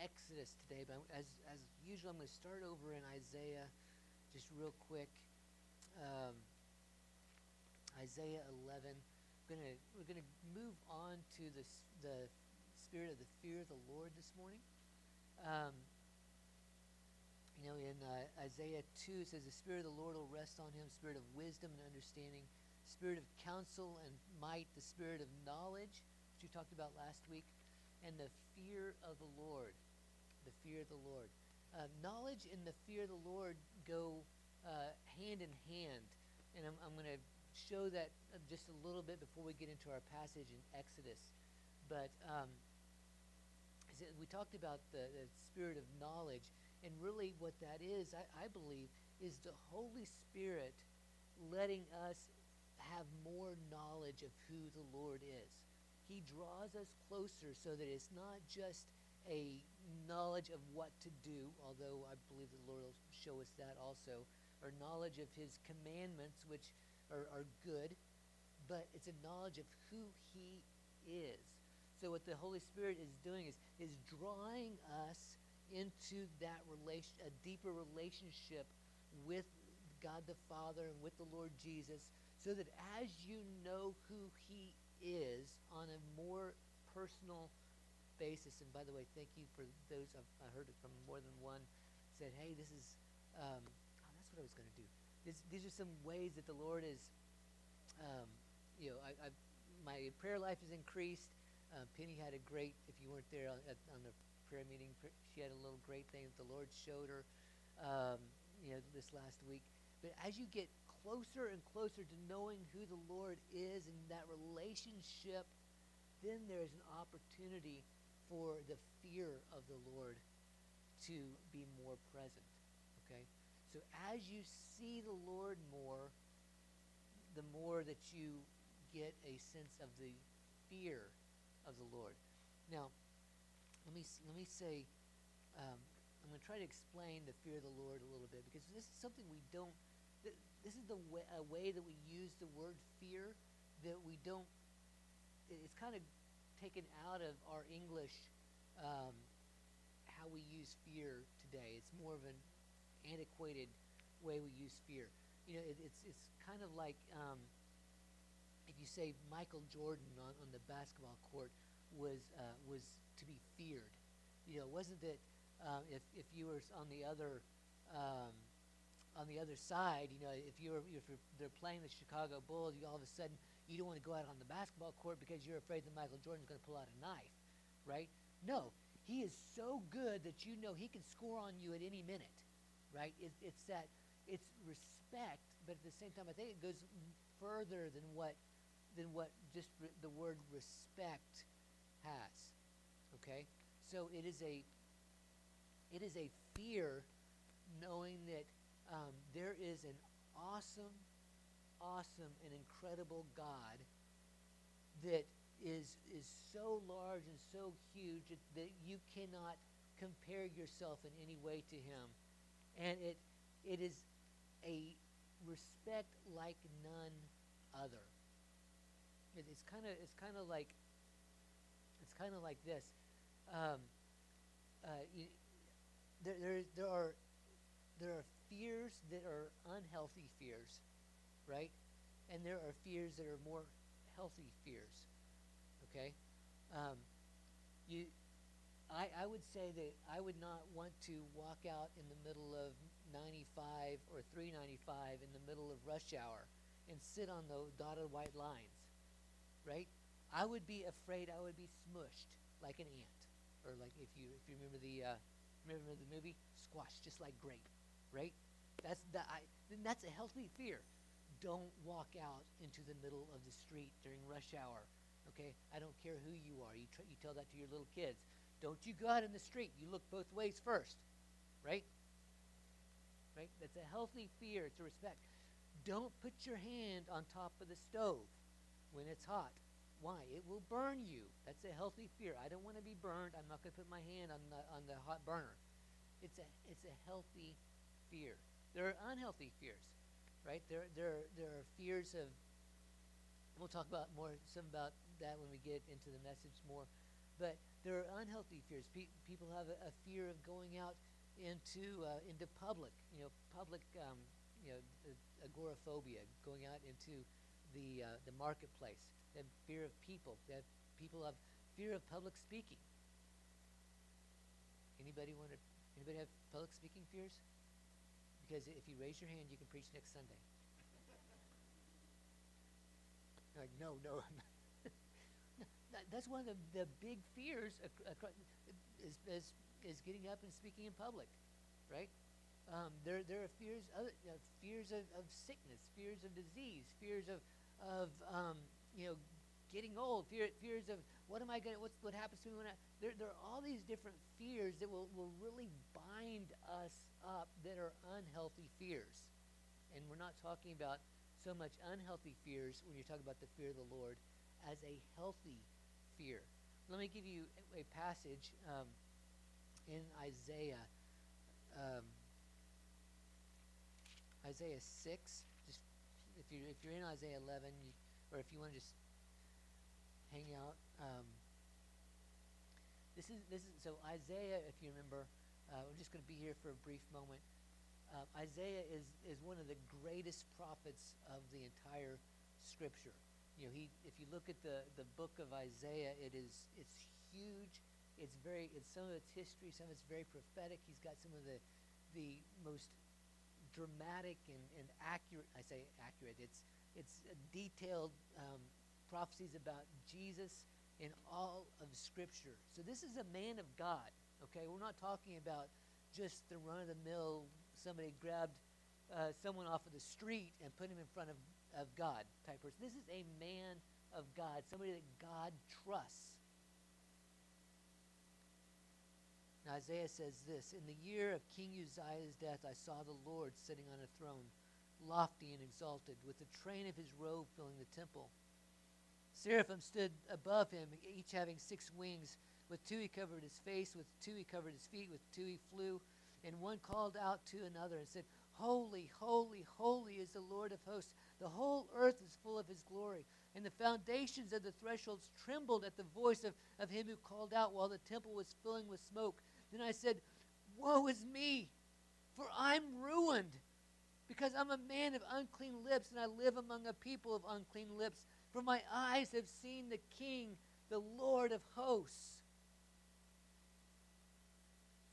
Exodus today, but as, as usual, I'm going to start over in Isaiah just real quick. Um, Isaiah 11. We're going to we're to move on to the the spirit of the fear of the Lord this morning. Um, you know, in uh, Isaiah 2, it says, The Spirit of the Lord will rest on him, spirit of wisdom and understanding, spirit of counsel and might, the spirit of knowledge, which we talked about last week, and the fear of the Lord. The fear of the Lord. Uh, knowledge and the fear of the Lord go uh, hand in hand. And I'm, I'm going to show that uh, just a little bit before we get into our passage in Exodus. But um, we talked about the, the spirit of knowledge and really, what that is, I, I believe, is the Holy Spirit letting us have more knowledge of who the Lord is. He draws us closer so that it's not just a knowledge of what to do, although I believe the Lord will show us that also, or knowledge of His commandments, which are, are good, but it's a knowledge of who He is. So what the Holy Spirit is doing is, is drawing us into that relation, a deeper relationship with God the Father and with the Lord Jesus, so that as you know who He is on a more personal basis, and by the way, thank you for those I've I heard it from more than one said, "Hey, this is um, oh, that's what I was going to do." This, these are some ways that the Lord is, um, you know, I, I, my prayer life has increased. Uh, Penny had a great, if you weren't there on, on the prayer meeting. She had a little great thing that the Lord showed her, um, you know, this last week. But as you get closer and closer to knowing who the Lord is and that relationship, then there's an opportunity for the fear of the Lord to be more present. Okay? So as you see the Lord more, the more that you get a sense of the fear of the Lord. Now, let me let me say, um, I'm going to try to explain the fear of the Lord a little bit because this is something we don't. Th- this is the way, a way that we use the word fear that we don't. It's kind of taken out of our English um, how we use fear today. It's more of an antiquated way we use fear. You know, it, it's it's kind of like um, if you say Michael Jordan on, on the basketball court was uh, was to be feared. You know, wasn't that um, if, if you were on the other um, on the other side, you know, if you're if you're, they're playing the Chicago Bulls, you all of a sudden you don't want to go out on the basketball court because you're afraid that Michael Jordan's going to pull out a knife, right? No, he is so good that you know he can score on you at any minute, right? It, it's that it's respect, but at the same time, I think it goes further than what than what just re- the word respect has. Okay? So it is a it is a fear knowing that um, there is an awesome, awesome, and incredible God that is is so large and so huge that, you cannot compare yourself in any way to Him, and it it is a respect like none other. It, it's kind of it's kind of like it's kind of like this. Um, uh, you, there, there, there are there are fears that are unhealthy fears, right? And there are fears that are more healthy fears. Okay, um, you, I, I would say that I would not want to walk out in the middle of 95 or 395 in the middle of rush hour and sit on the dotted white lines, right? I would be afraid I would be smushed like an ant or like if you if you remember the uh, remember the movie Squash, just like grape, right? That's that. I, that's a healthy fear. Don't walk out into the middle of the street during rush hour. Okay, I don't care who you are. You tr- you tell that to your little kids. Don't you go out in the street. You look both ways first, right? Right. That's a healthy fear. It's a respect. Don't put your hand on top of the stove when it's hot why? It will burn you. That's a healthy fear. I don't want to be burned. I'm not going to put my hand on the, on the hot burner. It's a, it's a healthy fear. There are unhealthy fears, right? There, there, there are fears of, we'll talk about more, some about that when we get into the message more. But there are unhealthy fears. Pe- people have a, a, fear of going out into uh, into public. You know, public. Um, you know, agoraphobia, going out into the uh, the marketplace. They have fear of people. They have people have fear of public speaking. Anybody want to? Anybody have public speaking fears? Because if you raise your hand, you can preach next Sunday. like, no, no. That's one of the, the big fears is, is, is getting up and speaking in public, right? Um, there, there are fears, other, fears of, of sickness, fears of disease, fears of, of um, you know, getting old, fear, fears of what am I going to, what happens to me when I, there, there are all these different fears that will, will really bind us up that are unhealthy fears. And we're not talking about so much unhealthy fears when you're talking about the fear of the Lord as a healthy fear. Let me give you a, a passage um, in Isaiah. Um, Isaiah 6. Just if you if you're in Isaiah 11, you, or if you want to just hang out. Um, this is this is so Isaiah. If you remember, uh, we're just going to be here for a brief moment. Uh, Isaiah is is one of the greatest prophets of the entire Scripture. You know, he if you look at the the book of Isaiah, it is it's huge. It's very it's some of its history, some of it's very prophetic. He's got some of the the most dramatic and, and accurate. I say accurate. It's it's detailed um, prophecies about Jesus in all of Scripture. So this is a man of God. Okay, we're not talking about just the run of the mill. Somebody grabbed uh, someone off of the street and put him in front of, of God type person. This is a man of God, somebody that God trusts. Isaiah says this In the year of King Uzziah's death, I saw the Lord sitting on a throne, lofty and exalted, with the train of his robe filling the temple. Seraphim stood above him, each having six wings. With two he covered his face, with two he covered his feet, with two he flew. And one called out to another and said, Holy, holy, holy is the Lord of hosts. The whole earth is full of his glory. And the foundations of the thresholds trembled at the voice of, of him who called out while the temple was filling with smoke. Then I said, Woe is me, for I'm ruined, because I'm a man of unclean lips, and I live among a people of unclean lips. For my eyes have seen the King, the Lord of hosts.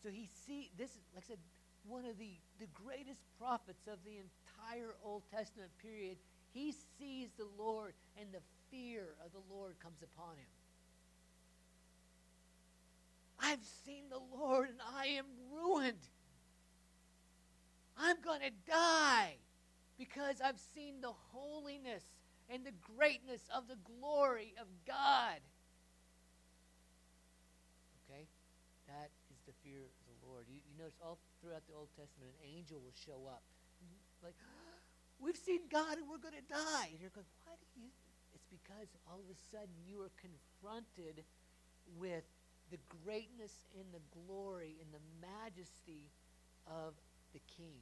So he see this is like I said, one of the, the greatest prophets of the entire Old Testament period. He sees the Lord, and the fear of the Lord comes upon him. I've seen the Lord and I am ruined. I'm going to die because I've seen the holiness and the greatness of the glory of God. Okay? That is the fear of the Lord. You, you notice all throughout the Old Testament, an angel will show up. Like, we've seen God and we're going to die. And you're going, why do you? It's because all of a sudden you are confronted with the greatness and the glory and the majesty of the King.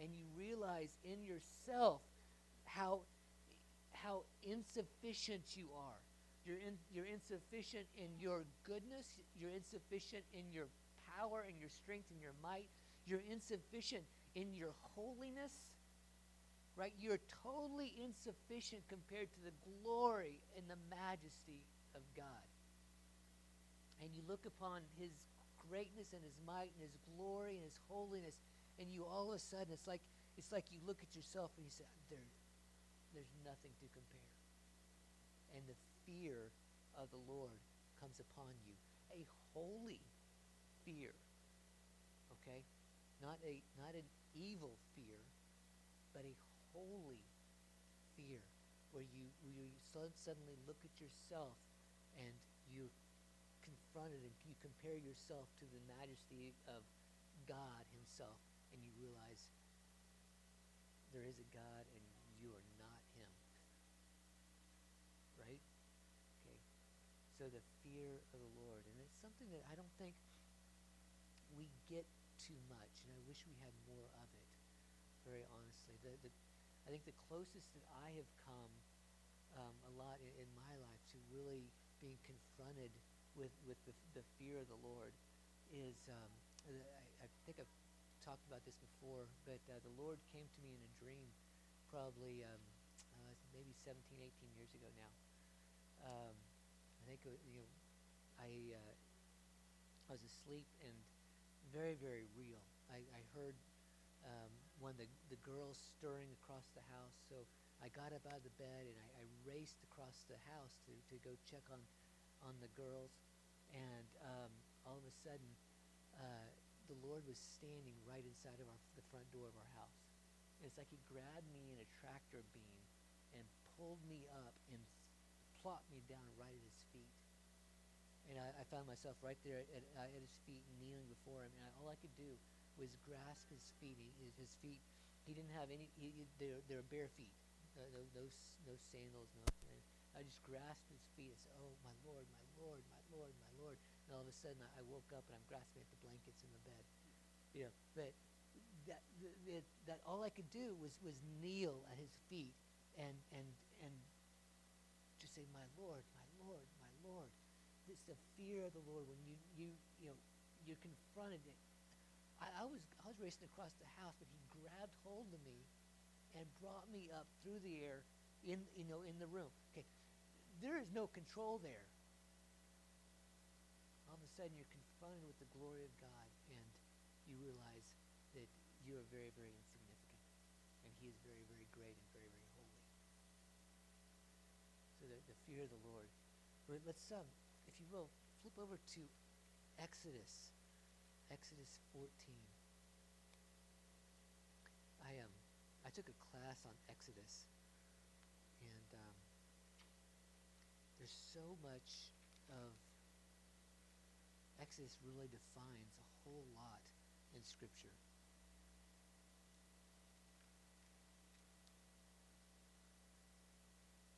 And you realize in yourself how, how insufficient you are. You're, in, you're insufficient in your goodness. You're insufficient in your power and your strength and your might. You're insufficient in your holiness. Right? You're totally insufficient compared to the glory and the majesty of God and you look upon his greatness and his might and his glory and his holiness, and you all of a sudden it's like it's like you look at yourself and you say, there, there's nothing to compare. And the fear of the Lord comes upon you. A holy fear. Okay? Not a not an evil fear, but a holy fear where you where you suddenly look at yourself and you confronted and you compare yourself to the majesty of God Himself, and you realize there is a God and you are not Him. Right? Okay. So the fear of the Lord. And it's something that I don't think we get too much, and I wish we had more of it, very honestly. The, the, I think the closest that I have come um, a lot in, in my life to really being confronted with with the, the fear of the Lord is um, I, I think I've talked about this before, but uh, the Lord came to me in a dream probably um, uh, maybe 17, 18 years ago now. Think it, you know I uh, I was asleep and very very real. I, I heard um, one of the, the girls stirring across the house, so I got up out of the bed and I, I raced across the house to, to go check on on the girls, and um, all of a sudden, uh, the Lord was standing right inside of our, the front door of our house. And it's like He grabbed me in a tractor beam and pulled me up and plopped me down right at His feet. And I, I found myself right there at, at, at His feet, kneeling before Him, and I, all I could do was grasp His feet. He, his, feet. He didn't have any. He, he, they're, they're bare feet. Uh, no, no, no sandals. No. I just grasped his feet and said, "Oh, my Lord, my Lord, my Lord, my Lord." And all of a sudden, I, I woke up and I'm grasping at the blankets in the bed. You know, but that that, that all I could do was was kneel at his feet and and and say, "My Lord, my Lord, my Lord." It's the fear of the Lord when you you you know you're confronted. I, I was I was racing across the house, but he grabbed hold of me and brought me up through the air in you know in the room. Okay, there is no control there. All of a sudden, you're confronted with the glory of God, and you realize that you are very, very insignificant, and He is very, very great and very, very holy. Fear of the Lord. Let's, um, if you will, flip over to Exodus, Exodus 14. I um, I took a class on Exodus, and um, there's so much of Exodus really defines a whole lot in Scripture.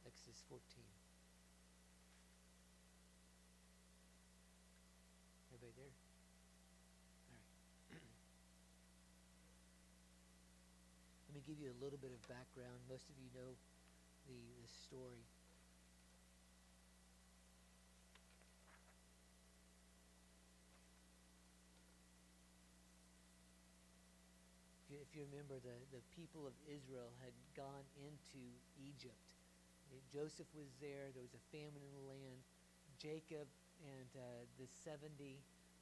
Exodus 14. Everybody there? All right. Me give you a little bit of background. Most of you know the, the story. if you remember, the, the people of Israel had gone into Egypt. Joseph was there. There was a famine in the land. Jacob and uh, the 70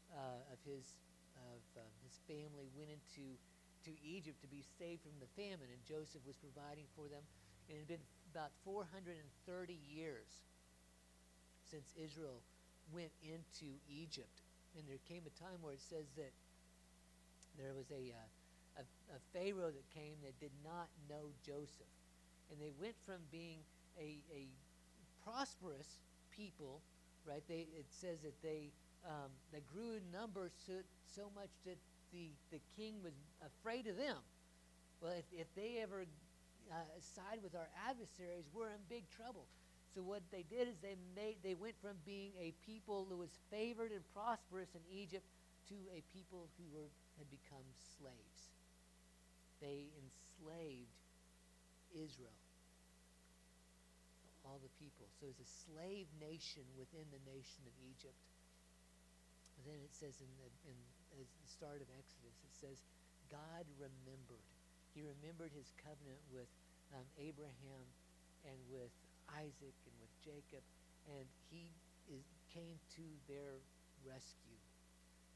uh, of his of uh, his family went into to Egypt to be saved from the famine, and Joseph was providing for them. And it had been about 430 years since Israel went into Egypt, and there came a time where it says that there was a uh, a, a Pharaoh that came that did not know Joseph. And they went from being a, a prosperous people, right? They, it says that they, um, they grew in numbers so, so much that the, the king was afraid of them. Well, if, if they ever uh, side with our adversaries, we're in big trouble. So what they did is they made they went from being a people who was favored and prosperous in Egypt to a people who were had become slaves they enslaved Israel, all the people. So it was a slave nation within the nation of Egypt. Then it says in the, in the start of Exodus, it says, God remembered. He remembered his covenant with um, Abraham and with Isaac and with Jacob, and he is, came to their rescue.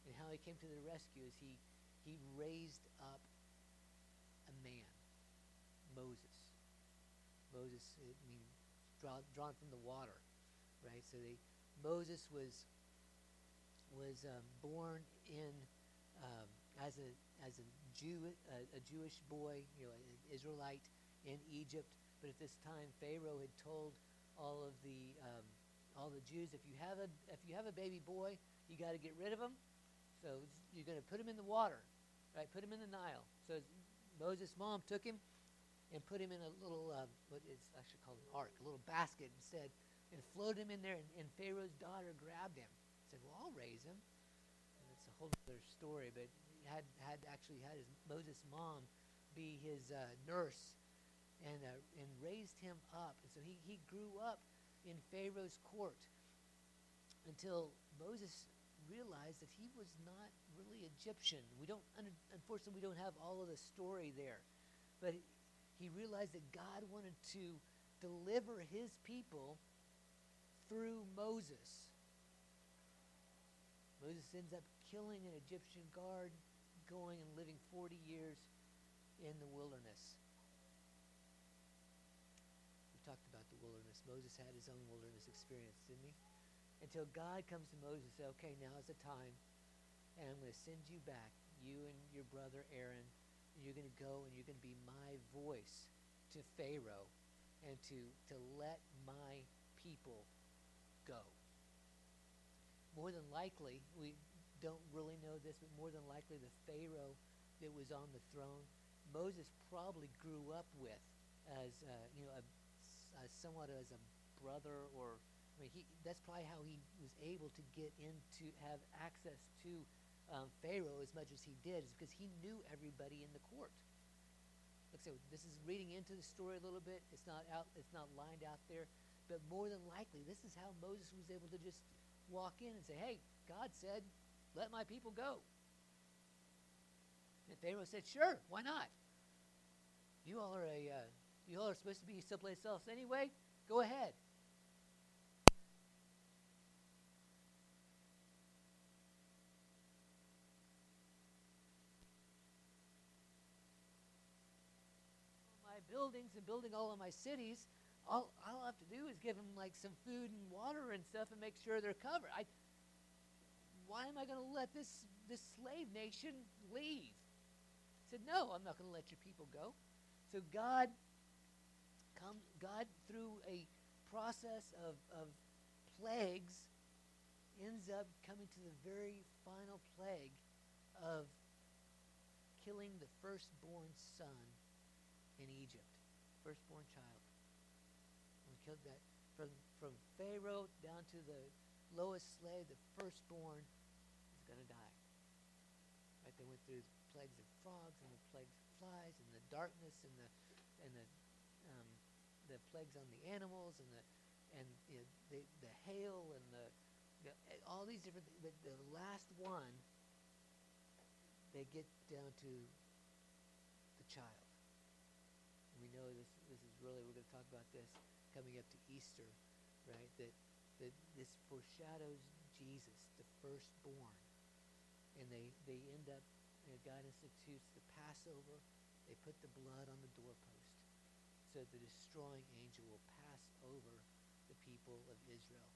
And how he came to their rescue is he, he raised up a man, Moses. Moses, I mean, drawn, drawn from the water, right? So they, Moses was was um, born in um, as a as a Jew, a, a, Jewish boy, you know, an Israelite in Egypt. But at this time, Pharaoh had told all of the um, all the Jews, if you have a if you have a baby boy, you got to get rid of him. So you're going to put him in the water, right? Put him in the Nile. So Moses' mom took him and put him in a little, uh, what is actually called an ark, a little basket instead, and floated him in there. And, and Pharaoh's daughter grabbed him. Said, "Well, I'll raise him." Whole other story, but had had actually had his Moses' mom be his uh, nurse and uh, and raised him up. And so he he grew up in Pharaoh's court. until Moses realized that he was not really Egyptian. We don't, unfortunately, we don't have all of the story there. But he realized that God wanted to deliver his people through Moses. Moses ends up killing an Egyptian guard, going and living 40 years in the wilderness. We talked about the wilderness. Moses had his own wilderness experience, didn't he? Until God comes to Moses and says, okay, now is the time, and I'm going to send you back, you and your brother Aaron, and you're going to go and you're going to be my voice to Pharaoh and to, to let my people go. More than likely, we don't really know this, but more than likely, the Pharaoh that was on the throne, Moses probably grew up with as uh, you know, a, a somewhat as a brother or I mean, he, that's probably how he was able to get into, have access to um, Pharaoh as much as he did, is because he knew everybody in the court. Like I this is reading into the story a little bit. It's not out, it's not lined out there, but more than likely, this is how Moses was able to just walk in and say, "Hey, God said, let my people go." And Pharaoh said, "Sure, why not? You all are a, uh, you all are supposed to be someplace else anyway. Go ahead." My buildings and building all of my cities, all, all I'll have to do is give them like some food and water and stuff and make sure they're covered. I, why am I going to let this, this slave nation leave? He said, no, I'm not going to let your people go. So God, come, God through a process of, of plagues, ends up coming to the very final plague of killing the firstborn son in Egypt, firstborn child. We killed that from from Pharaoh down to the lowest slave, the firstborn is going to die. Right? They went through the plagues of frogs and the plagues of flies and the darkness and the and the um, the plagues on the animals and the and you know, the the hail and the you know, all these different things. But the last one, they get down to the child we know this this is really we're going to talk about this coming up to Easter, right? That this foreshadows Jesus, the firstborn, and they they end up. You know, God institutes the Passover. They put the blood on the doorpost, so the destroying angel will pass over the people of Israel,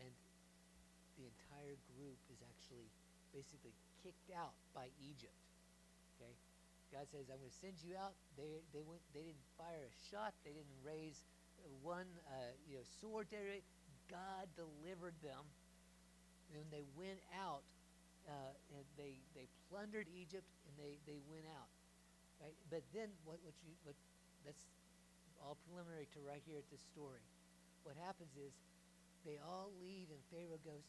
and the entire group is actually basically kicked out by Egypt. Okay, God says, "I'm going to send you out." They they went. They didn't fire a shot. They didn't raise one uh, you know sword. God delivered them, and they went out. Uh, and they they plundered Egypt, and they they went out. Right. But then what what you what that's all preliminary to right here at this story. What happens is they all leave, and Pharaoh goes,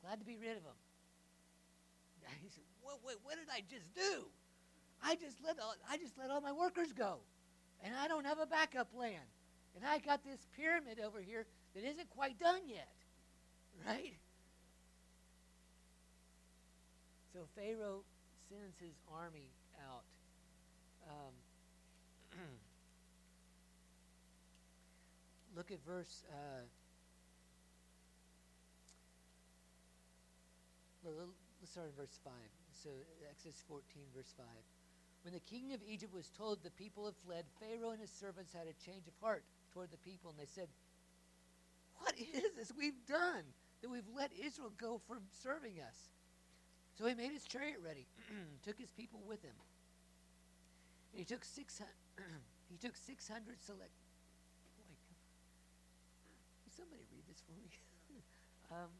"Glad to be rid of them." He said, what, what, what did I just do? I just let all, I just let all my workers go, and I don't have backup plan, and I got this pyramid over here that isn't quite done yet, right? So Pharaoh sends his army out. Um, look at verse. Uh, let's start in verse 5 so Exodus 14, verse 5. When the king of Egypt was told the people had fled, Pharaoh and his servants had a change of heart toward the people, and they said, What is this we've done that we've let Israel go from serving us? So he made his chariot ready, took his people with him. And he took six he took six hundred select boy, somebody read this for me? um,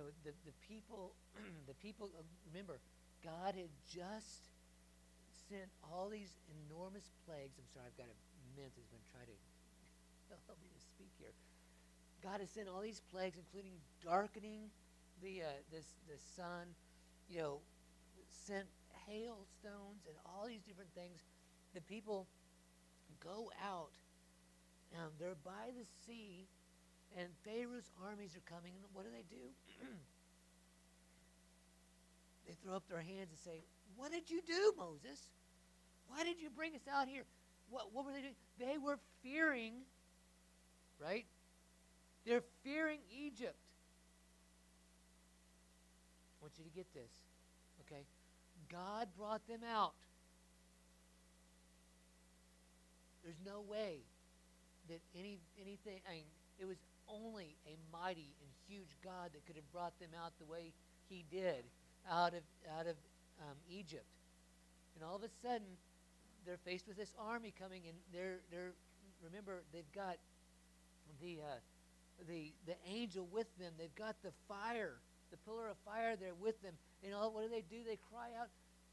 So the, the people, the people, uh, remember, God had just sent all these enormous plagues. I'm sorry, I've got a mint that's been trying to help me to speak here. God has sent all these plagues, including darkening the uh, this the sun, you know, sent hailstones and all these different things. The people go out. Um, they're by the sea, and Pharaoh's armies are coming. And what do they do? they throw up their hands and say, What did you do, Moses? Why did you bring us out here? What, what were they doing? They were fearing, right? They're fearing Egypt. I want you to get this, okay? God brought them out. There's no way that any anything. I mean, it was only a mighty and huge God that could have brought them out the way He did out of out of um, Egypt. And all of a sudden, they're faced with this army coming, and they're they're remember they've got the uh, the the angel with them. They've got the fire, the pillar of fire there with them. And all what do they do? They cry out,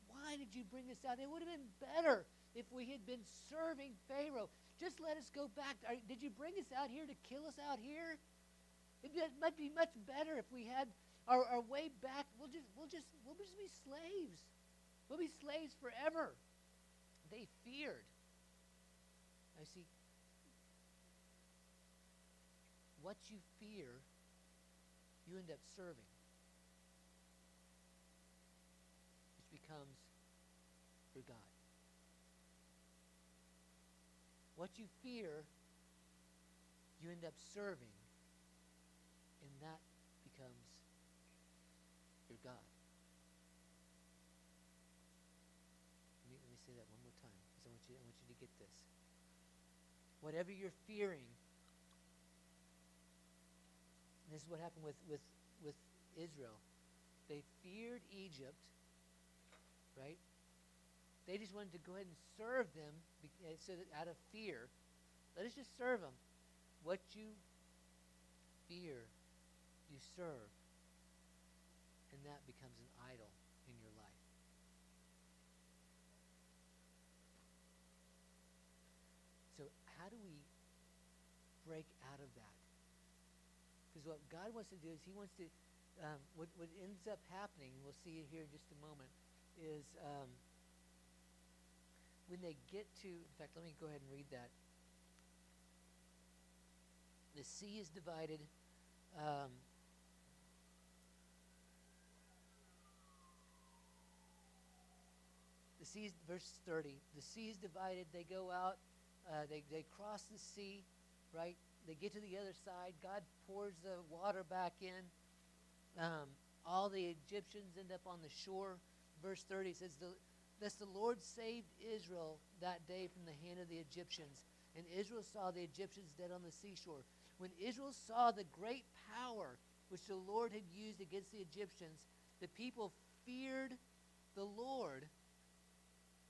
"Why did you bring us out? It would have been better if we had been serving Pharaoh. Just let us go back. Are, did you bring us out here to kill us out here? It might be much better if we had our, our way back. We'll just we'll just we'll just be slaves. We'll be slaves forever. They feared. I see. What you fear, you end up serving. Which becomes your God. What you fear, you end up serving, and that becomes your God. Let me, let me say that one more time because I want you, I want you to get this. Whatever you're fearing, this is what happened with, with, with Israel. They feared Egypt, right? They just wanted to go ahead and serve them eh, so that out of fear. Let us just serve them. What you fear, you serve. And that becomes an idol in your life. So, how do we break out of that? Because what God wants to do is He wants to, um, what, what ends up happening, we'll see it here in just a moment, is. Um, when they get to, in fact, let me go ahead and read that. The sea is divided. Um, the sea verse 30, the sea is divided. They go out, uh, they, they cross the sea, right? They get to the other side. God pours the water back in. Um, all the Egyptians end up on the shore. Verse 30 says, the, Thus the Lord saved Israel that day from the hand of the Egyptians. And Israel saw the Egyptians dead on the seashore. When Israel saw the great power which the Lord had used against the Egyptians, the people feared the Lord,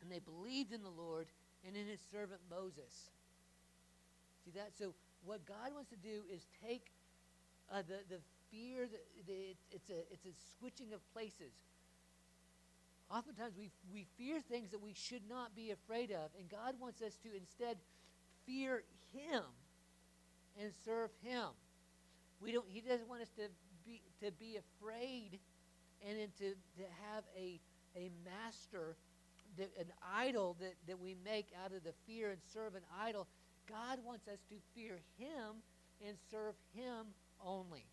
and they believed in the Lord and in his servant Moses. See that? So, what God wants to do is take uh, the, the fear, the, the, it's, a, it's a switching of places Oftentimes we, we fear things that we should not be afraid of, and God wants us to instead fear Him and serve Him. We don't, he doesn't want us to be, to be afraid and to, to have a, a master, that, an idol that, that we make out of the fear and serve an idol. God wants us to fear Him and serve Him only.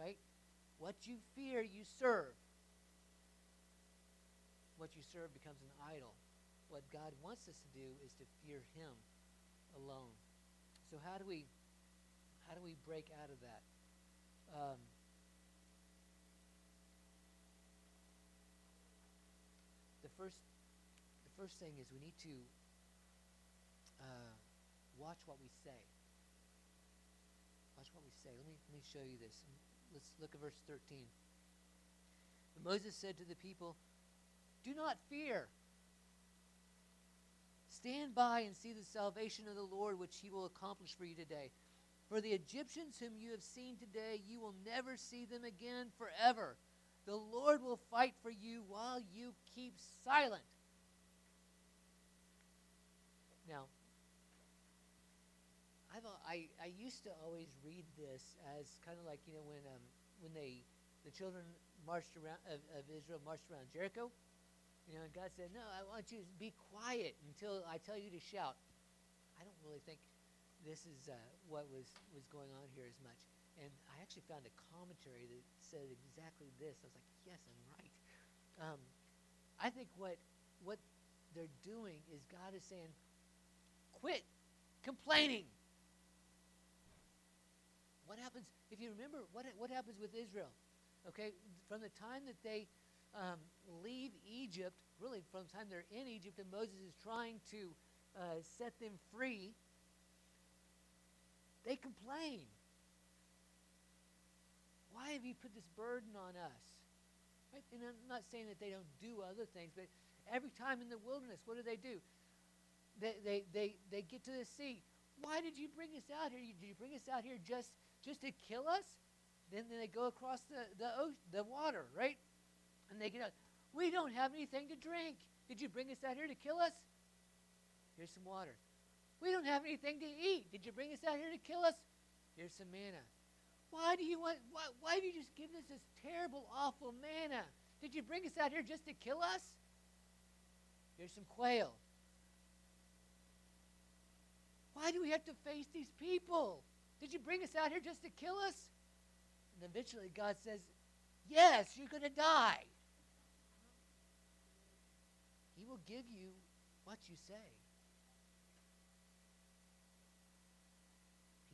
Right? What you fear, you serve what you serve becomes an idol. What God wants us to do is to fear Him alone. So how do we how do we break out of that? Um, the first the first thing is we need to uh, watch what we say. Watch what we say. Let me let me show you this. Let's look at verse 13. Moses said to the people, do not fear. Stand by and see the salvation of the Lord, which he will accomplish for you today. For the Egyptians whom you have seen today, you will never see them again forever. The Lord will fight for you while you keep silent. Now, I've, I, I used to always read this as kind of like, you know, when, um, when they, the children marched around, of, of Israel marched around Jericho, you know, and God said, no, I want you to be quiet until I tell you to shout. I don't really think this is uh, what was, was going on here as much. And I actually found a commentary that said exactly this. I was like, yes, I'm right. Um, I think what, what they're doing is God is saying, quit complaining. What happens, if you remember, what, what happens with Israel? Okay, from the time that they um, leave Egypt, really from the time they're in Egypt and Moses is trying to uh, set them free, they complain. Why have you put this burden on us? Right? And I'm not saying that they don't do other things, but every time in the wilderness, what do they do? They, they, they, they get to the sea. Why did you bring us out here? Did you bring us out here just, just to kill us? Then, then they go across the, the, ocean, the water, right? And they get out. We don't have anything to drink. Did you bring us out here to kill us? Here's some water. We don't have anything to eat. Did you bring us out here to kill us? Here's some manna. Why do you want why, why have you just given us this terrible, awful manna? Did you bring us out here just to kill us? Here's some quail. Why do we have to face these people? Did you bring us out here just to kill us? And eventually God says, Yes, you're going to die. He will give you what you say.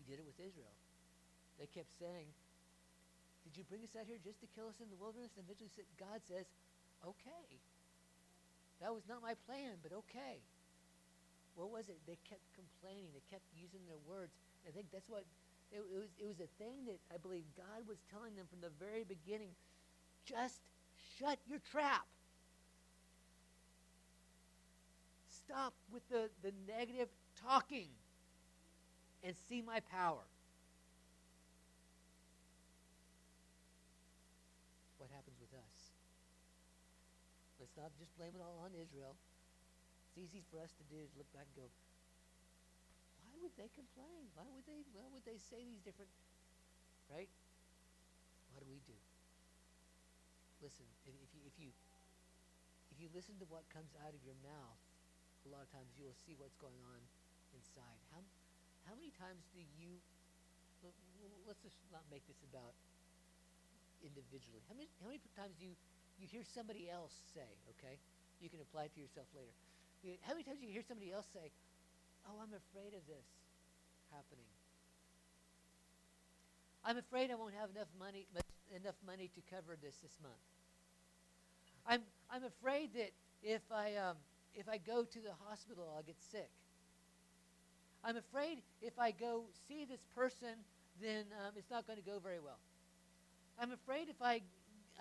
He did it with Israel. They kept saying, Did you bring us out here just to kill us in the wilderness? And eventually God says, Okay. That was not my plan, but okay. What was it? They kept complaining. They kept using their words. I think that's what it, it, was. It was a thing that I believe God was telling them from the very beginning. Just shut your trap. Stop with the, the negative talking and see my power. What happens with us? Let's not just blame it all on Israel. It's easy for us to do is look back and go, why would they complain? Why would they why would they say these different right? What do we do? Listen, if, you if you if you listen to what comes out of your mouth, a lot of times you will see what's going on inside. How how many times do you let's just not make this about individually. How many how many times do you you hear somebody else say, okay? You can apply it to yourself later. How many times do you hear somebody else say, "Oh, I'm afraid of this happening. I'm afraid I won't have enough money enough money to cover this this month. I'm I'm afraid that if I um, if I go to the hospital, I'll get sick. I'm afraid if I go see this person, then um, it's not going to go very well. I'm afraid if I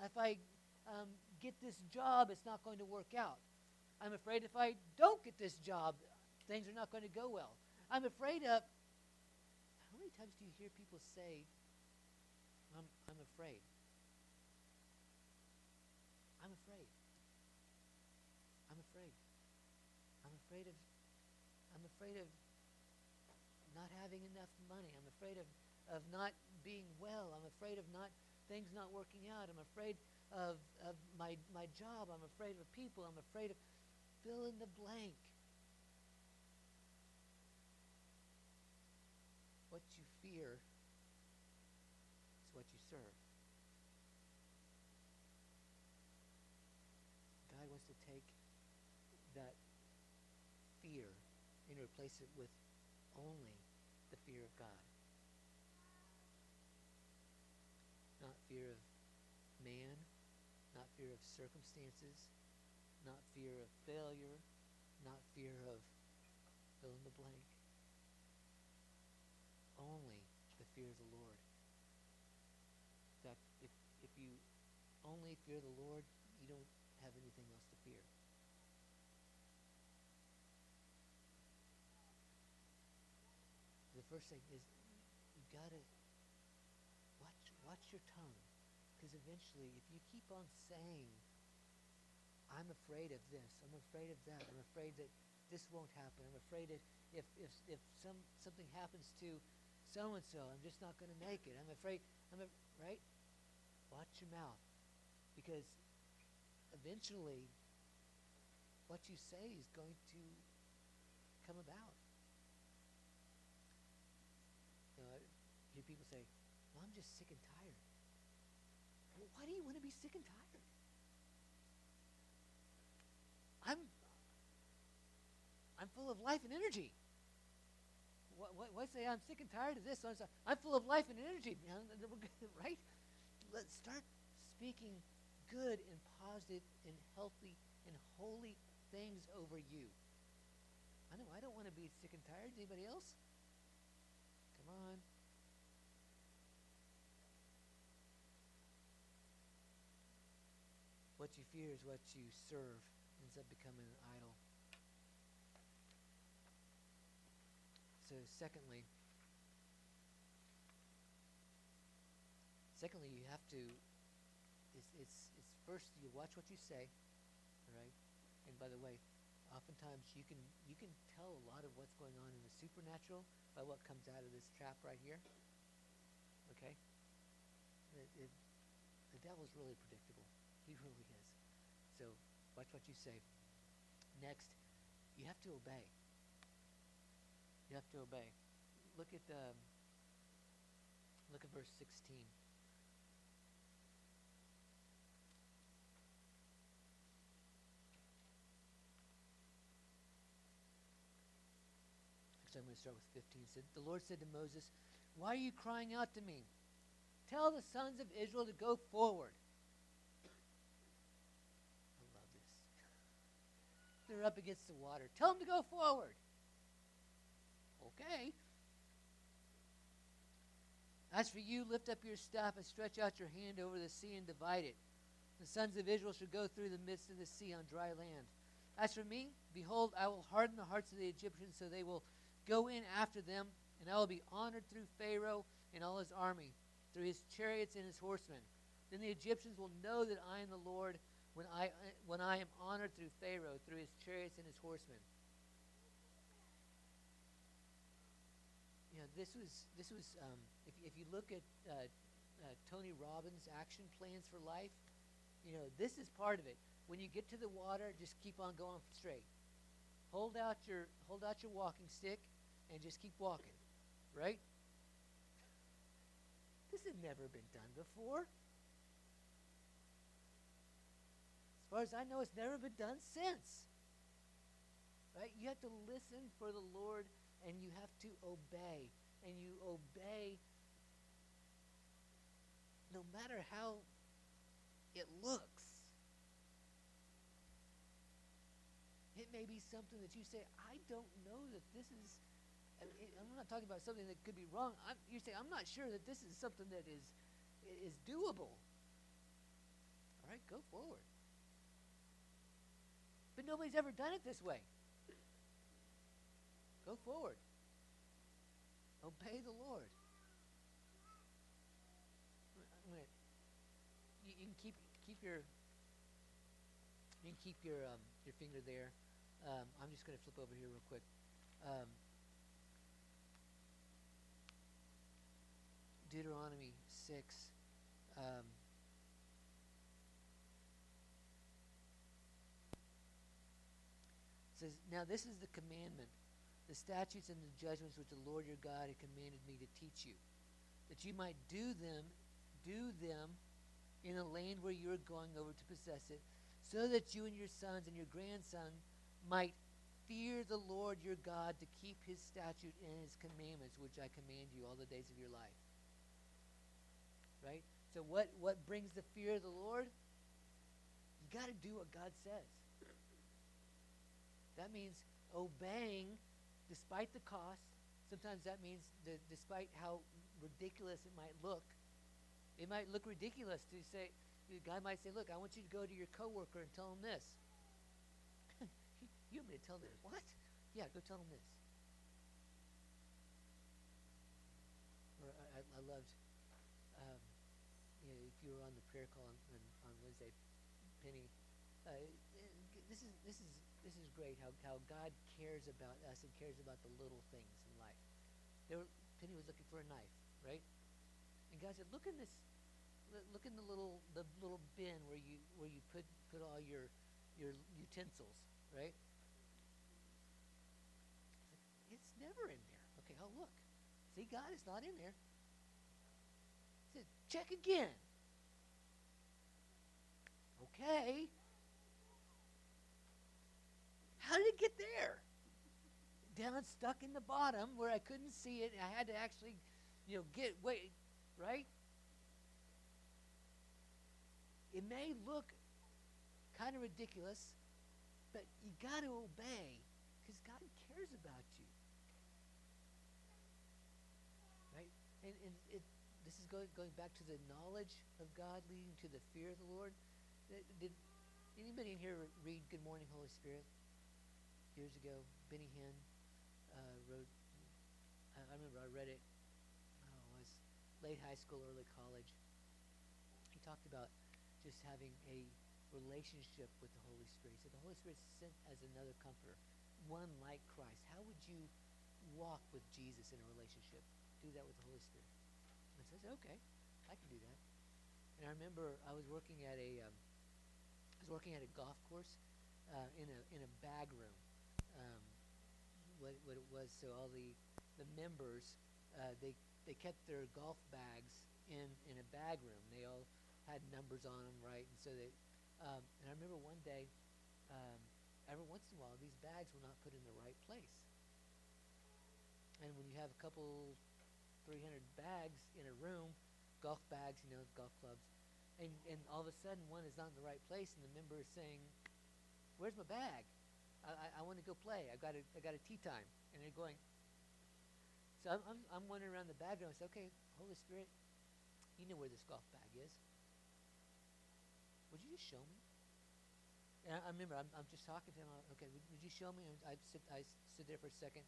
if I um, get this job, it's not going to work out. I'm afraid if I don't get this job, things are not going to go well. I'm afraid of. How many times do you hear people say, I'm, I'm afraid? I'm afraid. I'm afraid. I'm afraid of. I'm afraid of not having enough money. I'm afraid of, of not being well. I'm afraid of not things not working out. I'm afraid of, of my, my job. I'm afraid of people. I'm afraid of fill in the blank. What you fear is what you serve. God wants to take that fear and replace it with only the fear of God. Not fear of man, not fear of circumstances, not fear of failure, not fear of fill in the blank. Only the fear of the Lord. In fact, if, if you only fear the Lord, you don't have anything else to fear. The first thing is you got to watch, watch your tongue. Because eventually, if you keep on saying, I'm afraid of this, I'm afraid of that, I'm afraid that this won't happen, I'm afraid that if, if, if some, something happens to so and so, I'm just not going to make it, I'm afraid, I'm a, right? Watch your mouth. Because eventually, what you say is going to come about. You know, I hear people say, well, I'm just sick and tired. Well, why do you want to be sick and tired? I'm I'm full of life and energy. What, what, why say I'm sick and tired of this? I'm full of life and energy, right? Let's start speaking good and positive and healthy and holy things over you. I know I don't want to be sick and tired. Anybody else? Come on. What you fear is what you serve ends up becoming an idol. So, secondly, secondly, you have to. It's it's it's first you watch what you say, right? And by the way, oftentimes you can you can tell a lot of what's going on in the supernatural by what comes out of this trap right here. Okay. It, it, the devil's really predictable. He really is. So watch what you say. Next, you have to obey. You have to obey. Look at the look at verse 16. Actually, I'm going to start with 15. Said the Lord said to Moses, "Why are you crying out to me? Tell the sons of Israel to go forward." I love this. They're up against the water. Tell them to go forward. Okay. As for you, lift up your staff and stretch out your hand over the sea and divide it. The sons of Israel shall go through the midst of the sea on dry land. As for me, behold, I will harden the hearts of the Egyptians so they will go in after them, and I will be honored through Pharaoh and all his army, through his chariots and his horsemen. Then the Egyptians will know that I am the Lord when I, when I am honored through Pharaoh, through his chariots and his horsemen. you know, this was this was um, if if you look at uh, uh, Tony Robbins' action plans for life, you know, this is part of it. When you get to the water, just keep on going straight. Hold out your hold out your walking stick, and just keep walking, right? This had never been done before. As far as I know, it's never been done since. Right? You have to listen for the Lord and you have to obey. And you obey no matter how it looks. It may be something that you say, I don't know that this is. I'm not talking about something that could be wrong. I'm, you say, I'm not sure that this is something that is is doable. All right, go forward. But nobody's ever done it this way. Go forward. Obey the Lord. You, you, can keep keep your you can keep your um, your finger there. Um, I'm just going to flip over here real quick. Um, Deuteronomy six. Says, Now this is the commandment the statutes and the judgments which the Lord your God had commanded me to teach you, that you might do them, do them in a land where you are going over to possess it, so that you and your sons and your grandson might fear the Lord your God to keep his statute and his commandments, which I command you all the days of your life. Right? So what, what brings the fear of the Lord? You got to do what God says. That means obeying despite the cost, sometimes that means that despite how ridiculous it might look, it might look ridiculous to say, the guy might say, look, I want you to go to your coworker and tell him this. you want me to tell them what? Yeah, go tell him this. Or you know, if you were on the prayer call on, on, on Wednesday, Penny, uh, this is this is this is great. How how God cares about us and cares about the little things in life. There, Penny was looking for a knife, right? And God said, "Look in this. Look in the little the little bin where you where you put put all your your utensils, right? It's never in there. Okay, I'll look. See, God is not in there. He said, check again. Okay. How did it get there? Down it's stuck in the bottom where I couldn't see it. I had to actually, you know, get wait, right? It may look kind of ridiculous, but you got to obey because God cares about you. Right? And, and it, this is going, going back to the knowledge of God leading to the fear of the Lord. Did anybody in here read Good Morning, Holy Spirit? Years ago, Benny Hinn uh, wrote, I, I remember I read it, oh, I was late high school, early college. He talked about just having a relationship with the Holy Spirit. He said the Holy Spirit is sent as another comforter, one like Christ. How would you walk with Jesus in a relationship? Do that with the Holy Spirit. And I said, okay, I can do that. And I remember I was working at a, um, I was working at a golf course uh, in a in a bag room. What what it was, so all the the members uh, they they kept their golf bags in in a bag room. They all had numbers on them, right? And so they um, and I remember one day, um, every once in a while, these bags were not put in the right place. And when you have a couple, 300 bags in a room, golf bags, you know, golf clubs, and, and all of a sudden one is not in the right place, and the member is saying, "Where's my bag? I, I, want to go play. I got a I got a tee time." And they're going. So I'm, I'm, I'm wandering around the bag room. I say, "Okay, Holy Spirit, you know where this golf bag is." would you just show me? And I, I remember I'm, I'm, just talking to him. Okay, would, would, you show me? And I sit, I stood there for a second.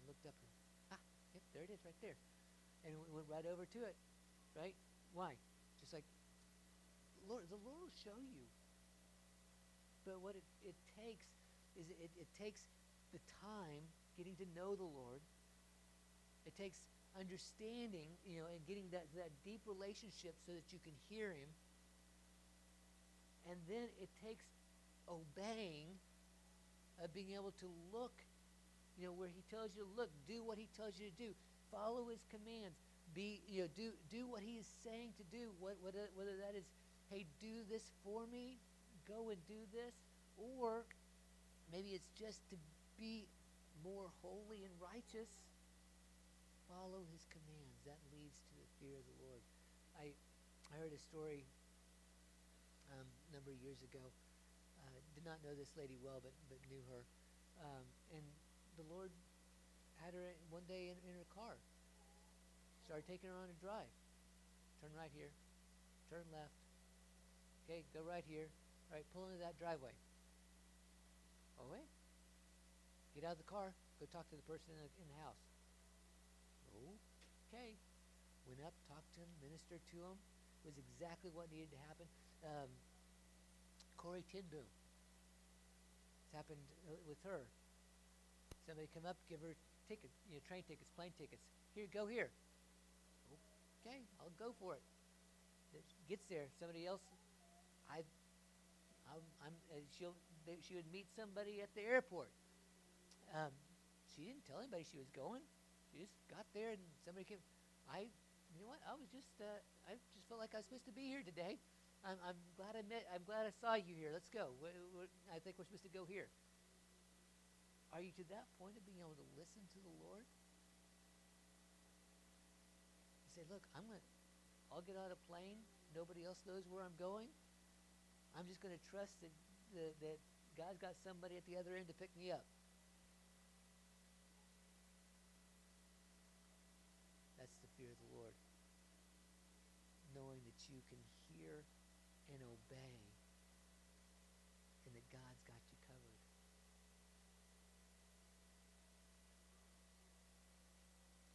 I looked up and ah, yep, there it is, right there. And we went right over to it, right? Why? Just like Lord, the Lord will show you. But what it, it takes is it, it takes the time getting to know the Lord. It takes understanding, you know, and getting that, that deep relationship so that you can hear him. And then it takes obeying, of being able to look, you know, where he tells you to look, do what he tells you to do, follow his commands, be, you know, do do what he is saying to do. What, what whether that is, hey, do this for me, go and do this, or maybe it's just to be more holy and righteous follow his commands. That leads to the fear of the Lord. I, I heard a story um, a number of years ago. Uh, did not know this lady well, but, but knew her. Um, and the Lord had her one day in, in her car. Started taking her on a drive. Turn right here. Turn left. Okay, go right here. Right, pull into that driveway. Oh, wait. Get out of the car. Go talk to the person in the, in the house. Okay. Went up, talked to him, ministered to him. It was exactly what needed to happen. Um, Corrie ten Boom. It's happened uh, with her. Somebody come up, give her ticket, you know, train tickets, plane tickets. Here, go here. Okay, I'll go for it. it gets there. Somebody else, I, I'm, I'm uh, she'll, they, she would meet somebody at the airport. Um, she didn't tell anybody she was going. She just got there and somebody came. I, you know what? I was just, uh, I just felt like I was supposed to be here today. I'm, I'm glad I met. I'm glad I saw you here. Let's go. I think we're supposed to go here. Are you to that point of being able to listen to the Lord? You say, look, I'm gonna, I'll get on a plane. Nobody else knows where I'm going. I'm just going to trust that, that, that God's got somebody at the other end to pick me up. That's the fear of the Lord, knowing that you can hear and obey and that God's got you covered.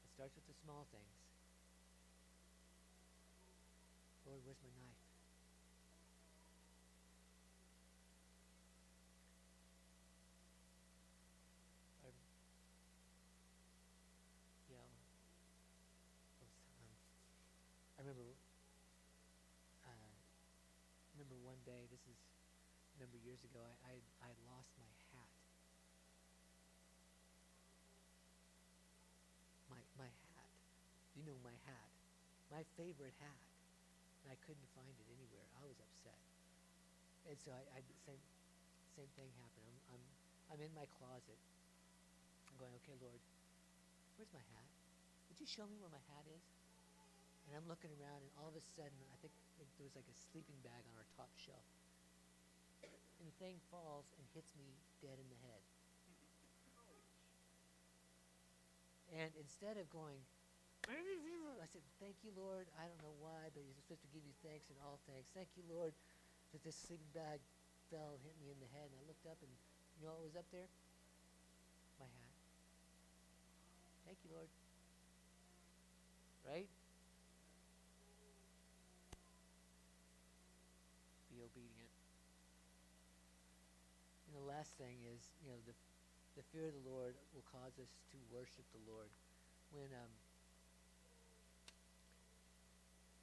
It starts with the small things. Lord, where's my knife? I, you know, those, um, I remember, uh, remember one day, this is a number of years ago, I, I, I lost my hat. My, my hat. You know my hat. My favorite hat. And I couldn't find it anywhere. I was upset. And so I, I same, same thing happened. I'm, I'm, I'm in my closet. I'm going, okay, Lord, where's my hat? Would you show me where my hat is? And I'm looking around, and all of a sudden, I think there was like a sleeping bag on our top shelf. And the thing falls and hits me dead in the head. And instead of going, I said, Thank you, Lord. I don't know why, but you're supposed to give you thanks in all thanks. Thank you, Lord, that this sleeping bag fell and hit me in the head. And I looked up, and you know what was up there? My hat. Thank you, Lord. Right? Be obedient. And the last thing is, you know, the, the fear of the Lord will cause us to worship the Lord. When um,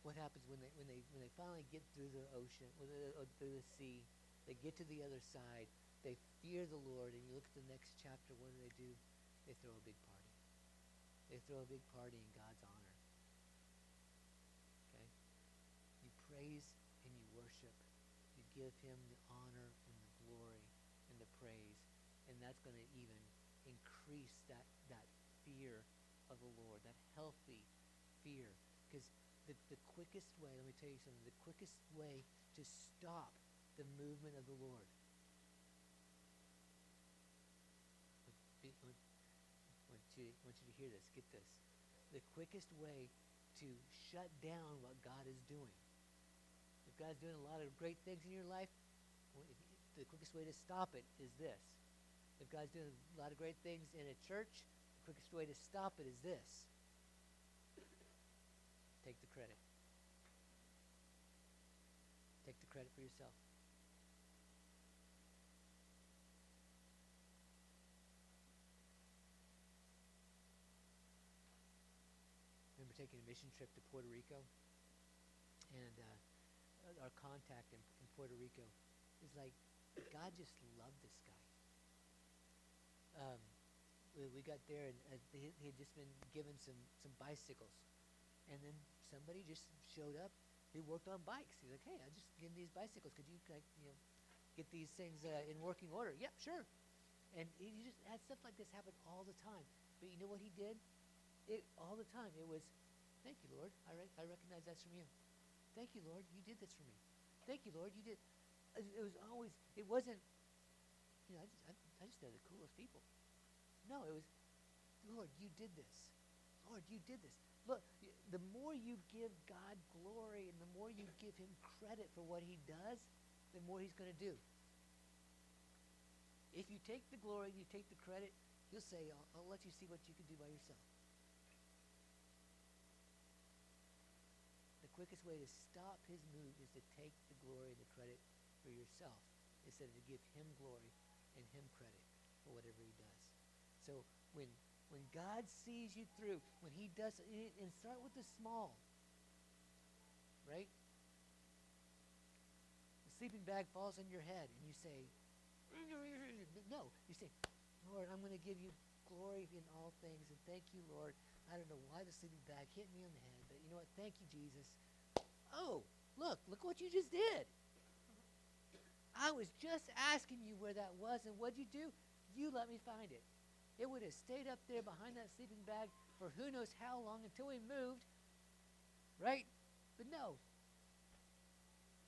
what happens when they when they when they finally get through the ocean, uh, through the sea, they get to the other side. They fear the Lord, and you look at the next chapter. What do they do? They throw a big party. They throw a big party in God's honor. Okay, you praise and you worship. You give Him the honor and the glory praise, and that's going to even increase that that fear of the Lord, that healthy fear, because the, the quickest way, let me tell you something, the quickest way to stop the movement of the Lord. I want you, to hear this, get this. The quickest way to shut down what God is doing. If God's doing a lot of great things in your life, the quickest way to stop it is this. If God's doing a lot of great things in a church, the quickest way to stop it is this take the credit. Take the credit for yourself. remember taking a mission trip to Puerto Rico, and uh, our contact in, in Puerto Rico is like, God just loved this guy. Um, we, we got there, and uh, he, he had just been given some, some bicycles and then somebody just showed up He worked on bikes. He's like, hey, I just give these bicycles. Could you, like, you know, get these things uh, in working order? Yep, sure. And he just had stuff like this happen all the time. But you know what he did? It all the time. It was, thank you, Lord. I, re- I recognize that's from you. Thank you, Lord. You did this for me. Thank you, Lord. You did. It was always. It wasn't. You know, I just, I, I just know the coolest people. No, it was, Lord, you did this. Lord, you did this. Look, the more you give God glory and the more you give him credit for what he does, the more he's going to do. If you take the glory you take the credit, he'll say, I'll, I'll let you see what you can do by yourself. The quickest way to stop his move is to take the glory and the credit for yourself instead of to give him glory and him credit for whatever he does. So when when God sees you through, when He does, and start with the small, right? The sleeping bag falls on your head, and you say, No, you say, Lord, I'm going to give you glory in all things, and thank you, Lord. I don't know why the sleeping bag hit me on the head, but you know what? Thank you, Jesus. Oh, look, look what you just did. I was just asking you where that was, and what'd you do? You let me find it. It would have stayed up there behind that sleeping bag for who knows how long until we moved. Right? But no.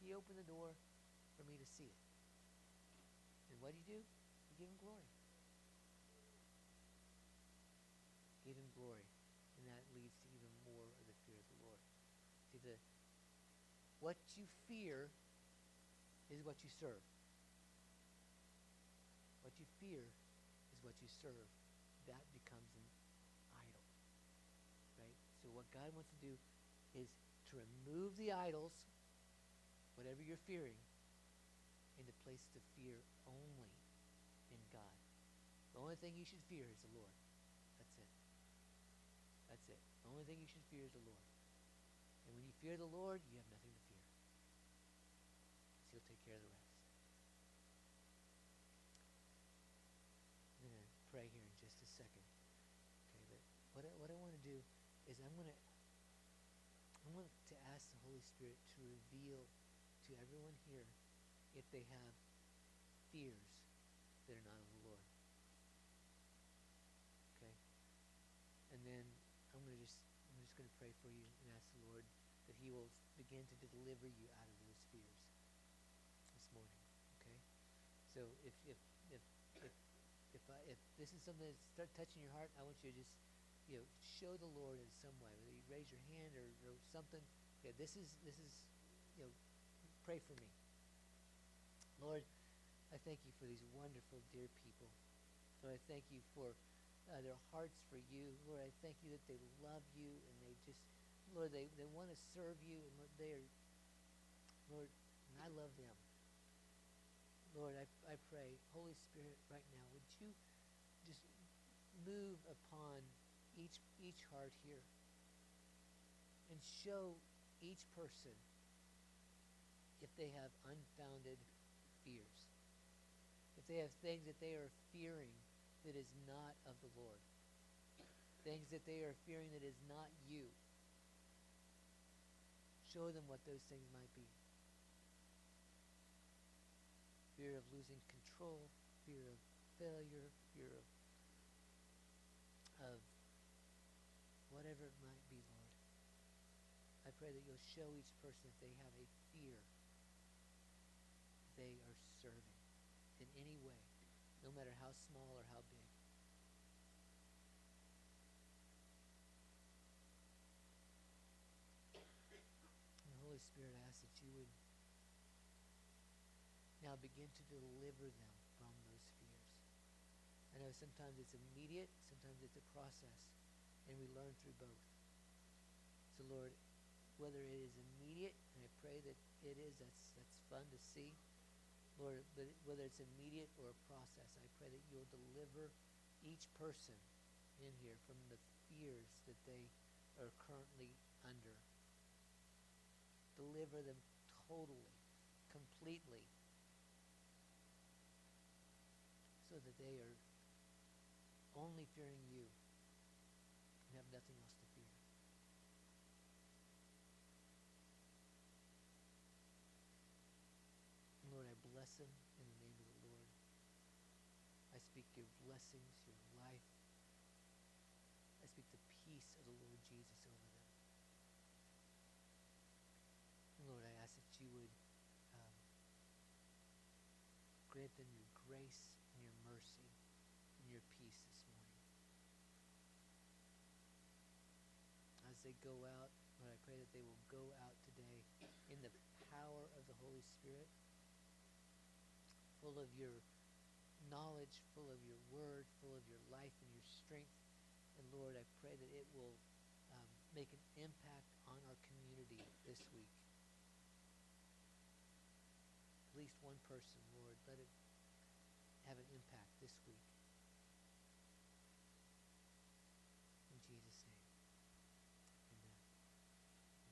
He opened the door for me to see it. And what did he do? He gave him glory. Give him glory. And that leads to even more of the fear of the Lord. See, the what you fear is what you serve. What you fear is what you serve that becomes an idol. Right? So what God wants to do is to remove the idols, whatever you're fearing, and to place the fear only in God. The only thing you should fear is the Lord. That's it. That's it. The only thing you should fear is the Lord. And when you fear the Lord, you have nothing to fear. Because He'll take care of the rest. I'm going to pray here in just a second. Okay, but what I, what I want to do is I'm going to I want to ask the Holy Spirit to reveal to everyone here if they have fears that are not of the Lord. Okay? And then I'm going to just I'm just going to pray for you and ask the Lord that he will begin to deliver you out of those fears this morning. Okay? So if if if if if, I, if this is something that start touching your heart, I want you to just you know, show the Lord in some way. Whether you raise your hand or, or something. Yeah, this is this is you know, pray for me. Lord, I thank you for these wonderful, dear people. Lord, I thank you for uh, their hearts for you. Lord, I thank you that they love you and they just, Lord, they, they want to serve you and Lord, they are, Lord, and I love them. Lord, I, I pray, Holy Spirit, right now, would you just move upon each each heart here and show each person if they have unfounded fears. If they have things that they are fearing that is not of the Lord. Things that they are fearing that is not you. Show them what those things might be. Fear of losing control, fear of failure, fear of of whatever it might be, Lord. I pray that you'll show each person if they have a fear they are serving in any way, no matter how small or how big. And Holy Spirit, I ask that you would now begin to deliver them from those fears. I know sometimes it's immediate, sometimes it's a process, and we learn through both. So, Lord, whether it is immediate, and I pray that it is, that's, that's fun to see. Lord, but whether it's immediate or a process, I pray that you'll deliver each person in here from the fears that they are currently under. Deliver them totally, completely, so that they are only fearing you and have nothing else to fear. Lord, I bless them in the name of the Lord. I speak your blessings, your life. I speak the peace of the Lord Jesus over them. Lord, I ask that you would um, grant them your grace mercy and your peace this morning. As they go out, Lord, I pray that they will go out today in the power of the Holy Spirit full of your knowledge, full of your word, full of your life and your strength. And Lord, I pray that it will um, make an impact on our community this week. At least one person, Lord, let it have an impact.